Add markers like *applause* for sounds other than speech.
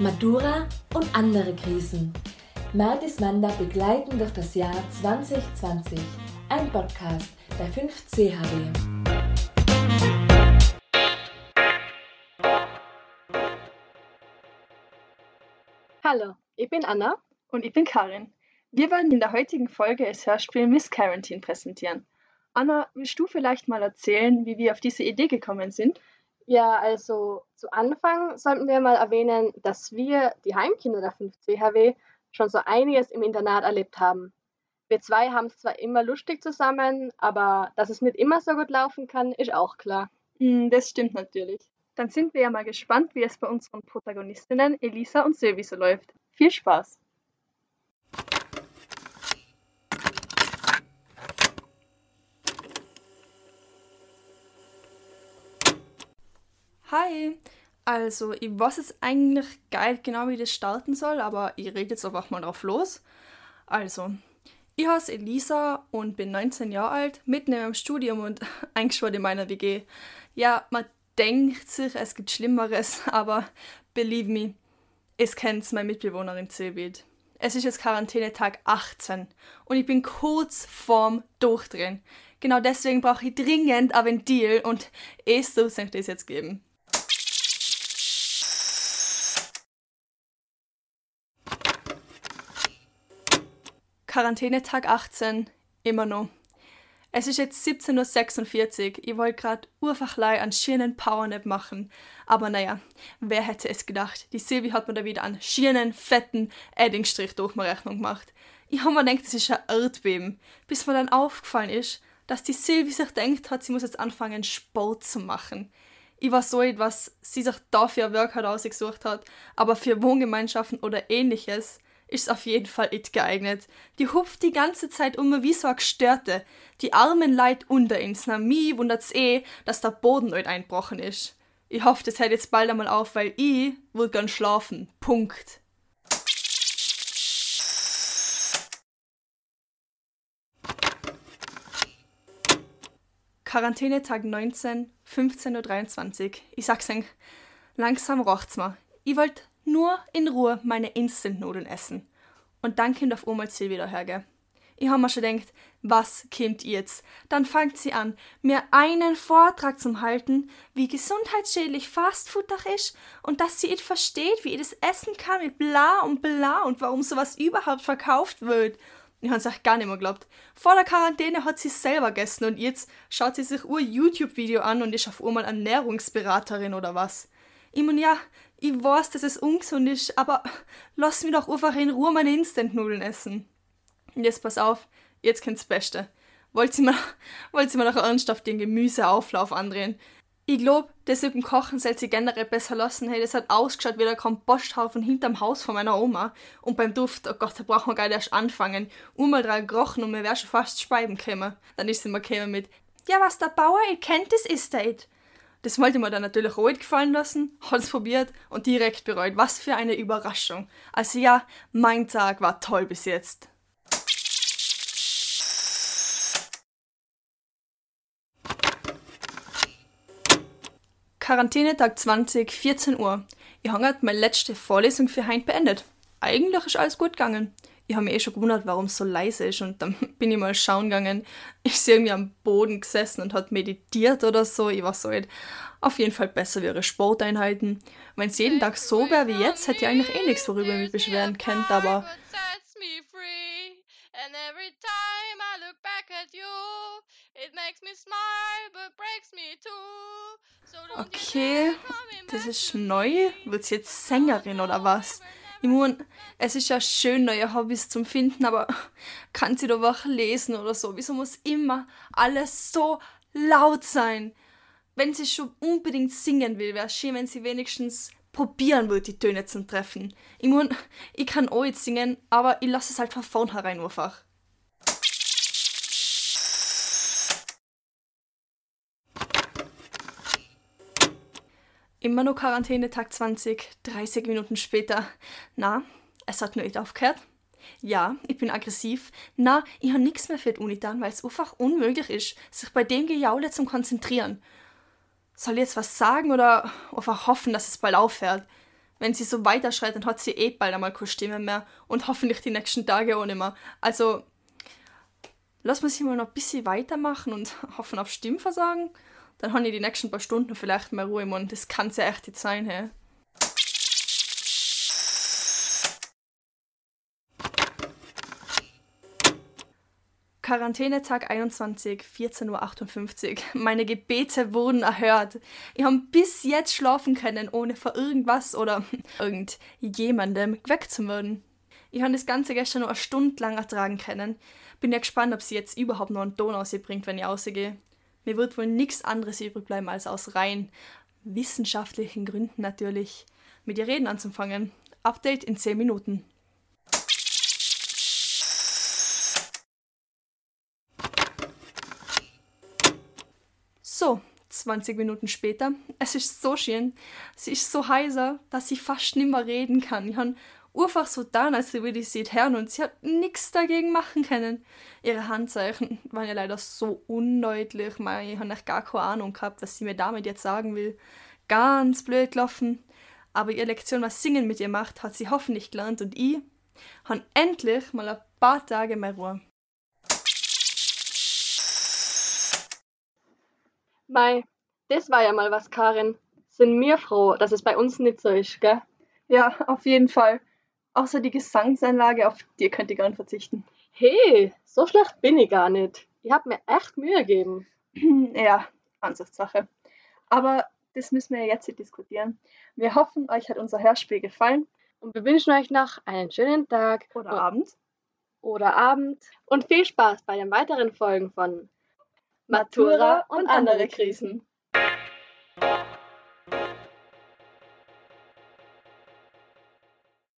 Matura und andere Krisen. Martis Manda begleiten durch das Jahr 2020. Ein Podcast der 5CHW. Hallo, ich bin Anna. Und ich bin Karin. Wir werden in der heutigen Folge das Hörspiel Miss Quarantine präsentieren. Anna, willst du vielleicht mal erzählen, wie wir auf diese Idee gekommen sind? Ja, also zu Anfang sollten wir mal erwähnen, dass wir, die Heimkinder der 5CHW, schon so einiges im Internat erlebt haben. Wir zwei haben es zwar immer lustig zusammen, aber dass es nicht immer so gut laufen kann, ist auch klar. Hm, das stimmt natürlich. Dann sind wir ja mal gespannt, wie es bei unseren Protagonistinnen Elisa und Sylvie so läuft. Viel Spaß! Hi! Also, ich weiß jetzt eigentlich gar nicht genau, wie das starten soll, aber ich rede jetzt einfach mal drauf los. Also, ich heiße Elisa und bin 19 Jahre alt, mitten im Studium und *laughs* eingeschwört in meiner WG. Ja, man denkt sich, es gibt Schlimmeres, *laughs* aber believe me, es kennt meine Mitbewohnerin Silbit. Es ist jetzt Quarantänetag 18 und ich bin kurz vorm Durchdrehen. Genau deswegen brauche ich dringend ein Ventil und es soll das jetzt geben. Quarantänetag 18, immer noch. Es ist jetzt 17.46 Uhr. Ich wollte gerade urfachlei einen schönen Powernap machen. Aber naja, wer hätte es gedacht? Die Silvi hat mir da wieder einen schönen, fetten Eddingstrich durch meine Rechnung gemacht. Ich habe mir gedacht, das ist ein Erdbeben. Bis mir dann aufgefallen ist, dass die Silvi sich denkt hat, sie muss jetzt anfangen, Sport zu machen. Ich weiß so nicht, was sie sich dafür ein Workout ausgesucht hat, aber für Wohngemeinschaften oder ähnliches ist auf jeden Fall it geeignet. Die hupft die ganze Zeit um wie so eine Gestörte. Die armen Leid unter uns. Na, mi wundert's eh, dass der Boden nicht einbrochen ist. Ich hoffe, das hört jetzt bald einmal auf, weil ich will gern schlafen. Punkt. Quarantänetag 19, 15.23 Uhr. Ich sag's euch, langsam rocht's mir. Ich wollt nur in Ruhe meine Instant-Nudeln essen. Und dann kommt auf einmal Ziel wieder her, Ich habe mir schon gedacht, was kommt jetzt? Dann fängt sie an, mir einen Vortrag zu halten, wie gesundheitsschädlich Fastfood doch ist und dass sie nicht versteht, wie ich das essen kann mit bla und bla und warum sowas überhaupt verkauft wird. Ich habe es auch gar nicht mehr geglaubt. Vor der Quarantäne hat sie selber gegessen und jetzt schaut sie sich ein YouTube-Video an und ist auf einmal Ernährungsberaterin oder was. Ich meine, ja, ich weiß, dass es ungesund ist, aber lass mich doch einfach in Ruhe meine Instant-Nudeln essen. Und jetzt pass auf, jetzt kommt's Beste. Wollt ihr mir, *laughs* wollt ihr mir noch ernsthaft den Gemüseauflauf andrehen? Ich glaub, das mit dem Kochen soll sie generell besser lassen. Hey, das hat ausgeschaut wie der Komposthaufen hinterm Haus von meiner Oma. Und beim Duft, oh Gott, da braucht man gar nicht erst anfangen. Einmal drei gerochen und mir wär schon fast speiben gekommen. Dann ist sie mir gekommen mit, ja, was der Bauer ihr kennt, das ist er das wollte mir dann natürlich auch gefallen lassen, hat es probiert und direkt bereut. Was für eine Überraschung. Also ja, mein Tag war toll bis jetzt. Quarantänetag 20, 14 Uhr. Ich habe meine letzte Vorlesung für heute beendet. Eigentlich ist alles gut gegangen ich habe mich eh schon gewundert, warum es so leise ist und dann *laughs* bin ich mal schauen gegangen. Ich sehe irgendwie am Boden gesessen und hat meditiert oder so. Ich war so nicht. Auf jeden Fall besser wie ihre Sporteinheiten. Wenn es jeden Tag so wäre wie jetzt, hätte ich eigentlich eh nichts, worüber ich mich beschweren könnte, aber. Okay, das ist neu. Wird sie jetzt Sängerin oder was? Ich meine, es ist ja schön, neue Hobbys zu finden, aber kann sie doch auch lesen oder so? Wieso muss immer alles so laut sein? Wenn sie schon unbedingt singen will, wäre es schön, wenn sie wenigstens probieren würde, die Töne zu treffen. Ich meine, ich kann auch jetzt singen, aber ich lasse es halt von vornherein einfach. Immer noch Quarantäne, Tag 20, 30 Minuten später. Na, es hat nur nicht aufgehört. Ja, ich bin aggressiv. Na, ich habe nichts mehr für die Uni getan, weil es einfach unmöglich ist, sich bei dem Gejaule zu konzentrieren. Soll ich jetzt was sagen oder einfach hoffen, dass es bald aufhört? wenn sie so weiterschreit, dann hat sie eh bald einmal keine Stimme mehr und hoffentlich die nächsten Tage auch nicht mehr. Also lass mal sie mal noch ein bisschen weitermachen und *laughs* hoffen auf Stimmversagen. Dann habe ich die nächsten paar Stunden vielleicht mehr Ruhe im Mund. Das kann ja echt nicht sein, hey. Quarantänetag 21, 14.58 Uhr. Meine Gebete wurden erhört. Ich habe bis jetzt schlafen können, ohne vor irgendwas oder *laughs* irgendjemandem geweckt zu werden. Ich habe das Ganze gestern nur eine Stunde lang ertragen können. Bin ja gespannt, ob sie jetzt überhaupt noch einen Ton ausbringt, wenn ich ausgehe. Mir wird wohl nichts anderes übrig bleiben, als aus rein wissenschaftlichen Gründen natürlich mit ihr reden anzufangen. Update in 10 Minuten. So, 20 Minuten später. Es ist so schön. Sie ist so heiser, dass sie fast nicht mehr reden kann. Ich habe einfach so da, als würde ich sie hören und sie hat nichts dagegen machen können. Ihre Handzeichen waren ja leider so undeutlich. Ich habe gar keine Ahnung gehabt, was sie mir damit jetzt sagen will. Ganz blöd gelaufen. Aber ihre Lektion, was Singen mit ihr macht, hat sie hoffentlich gelernt und ich habe endlich mal ein paar Tage mehr Ruhe. Mei, das war ja mal was, Karin. Sind wir froh, dass es bei uns nicht so ist, gell? Ja, auf jeden Fall. Außer die Gesangsanlage, auf die könnt ihr gar nicht verzichten. Hey, so schlecht bin ich gar nicht. Ich hab mir echt Mühe gegeben. *clears throat* ja, Ansichtssache. Aber das müssen wir jetzt nicht diskutieren. Wir hoffen, euch hat unser Hörspiel gefallen. Und wir wünschen euch noch einen schönen Tag. Oder Abend. Oder Abend. Und viel Spaß bei den weiteren Folgen von Matura und andere Krisen.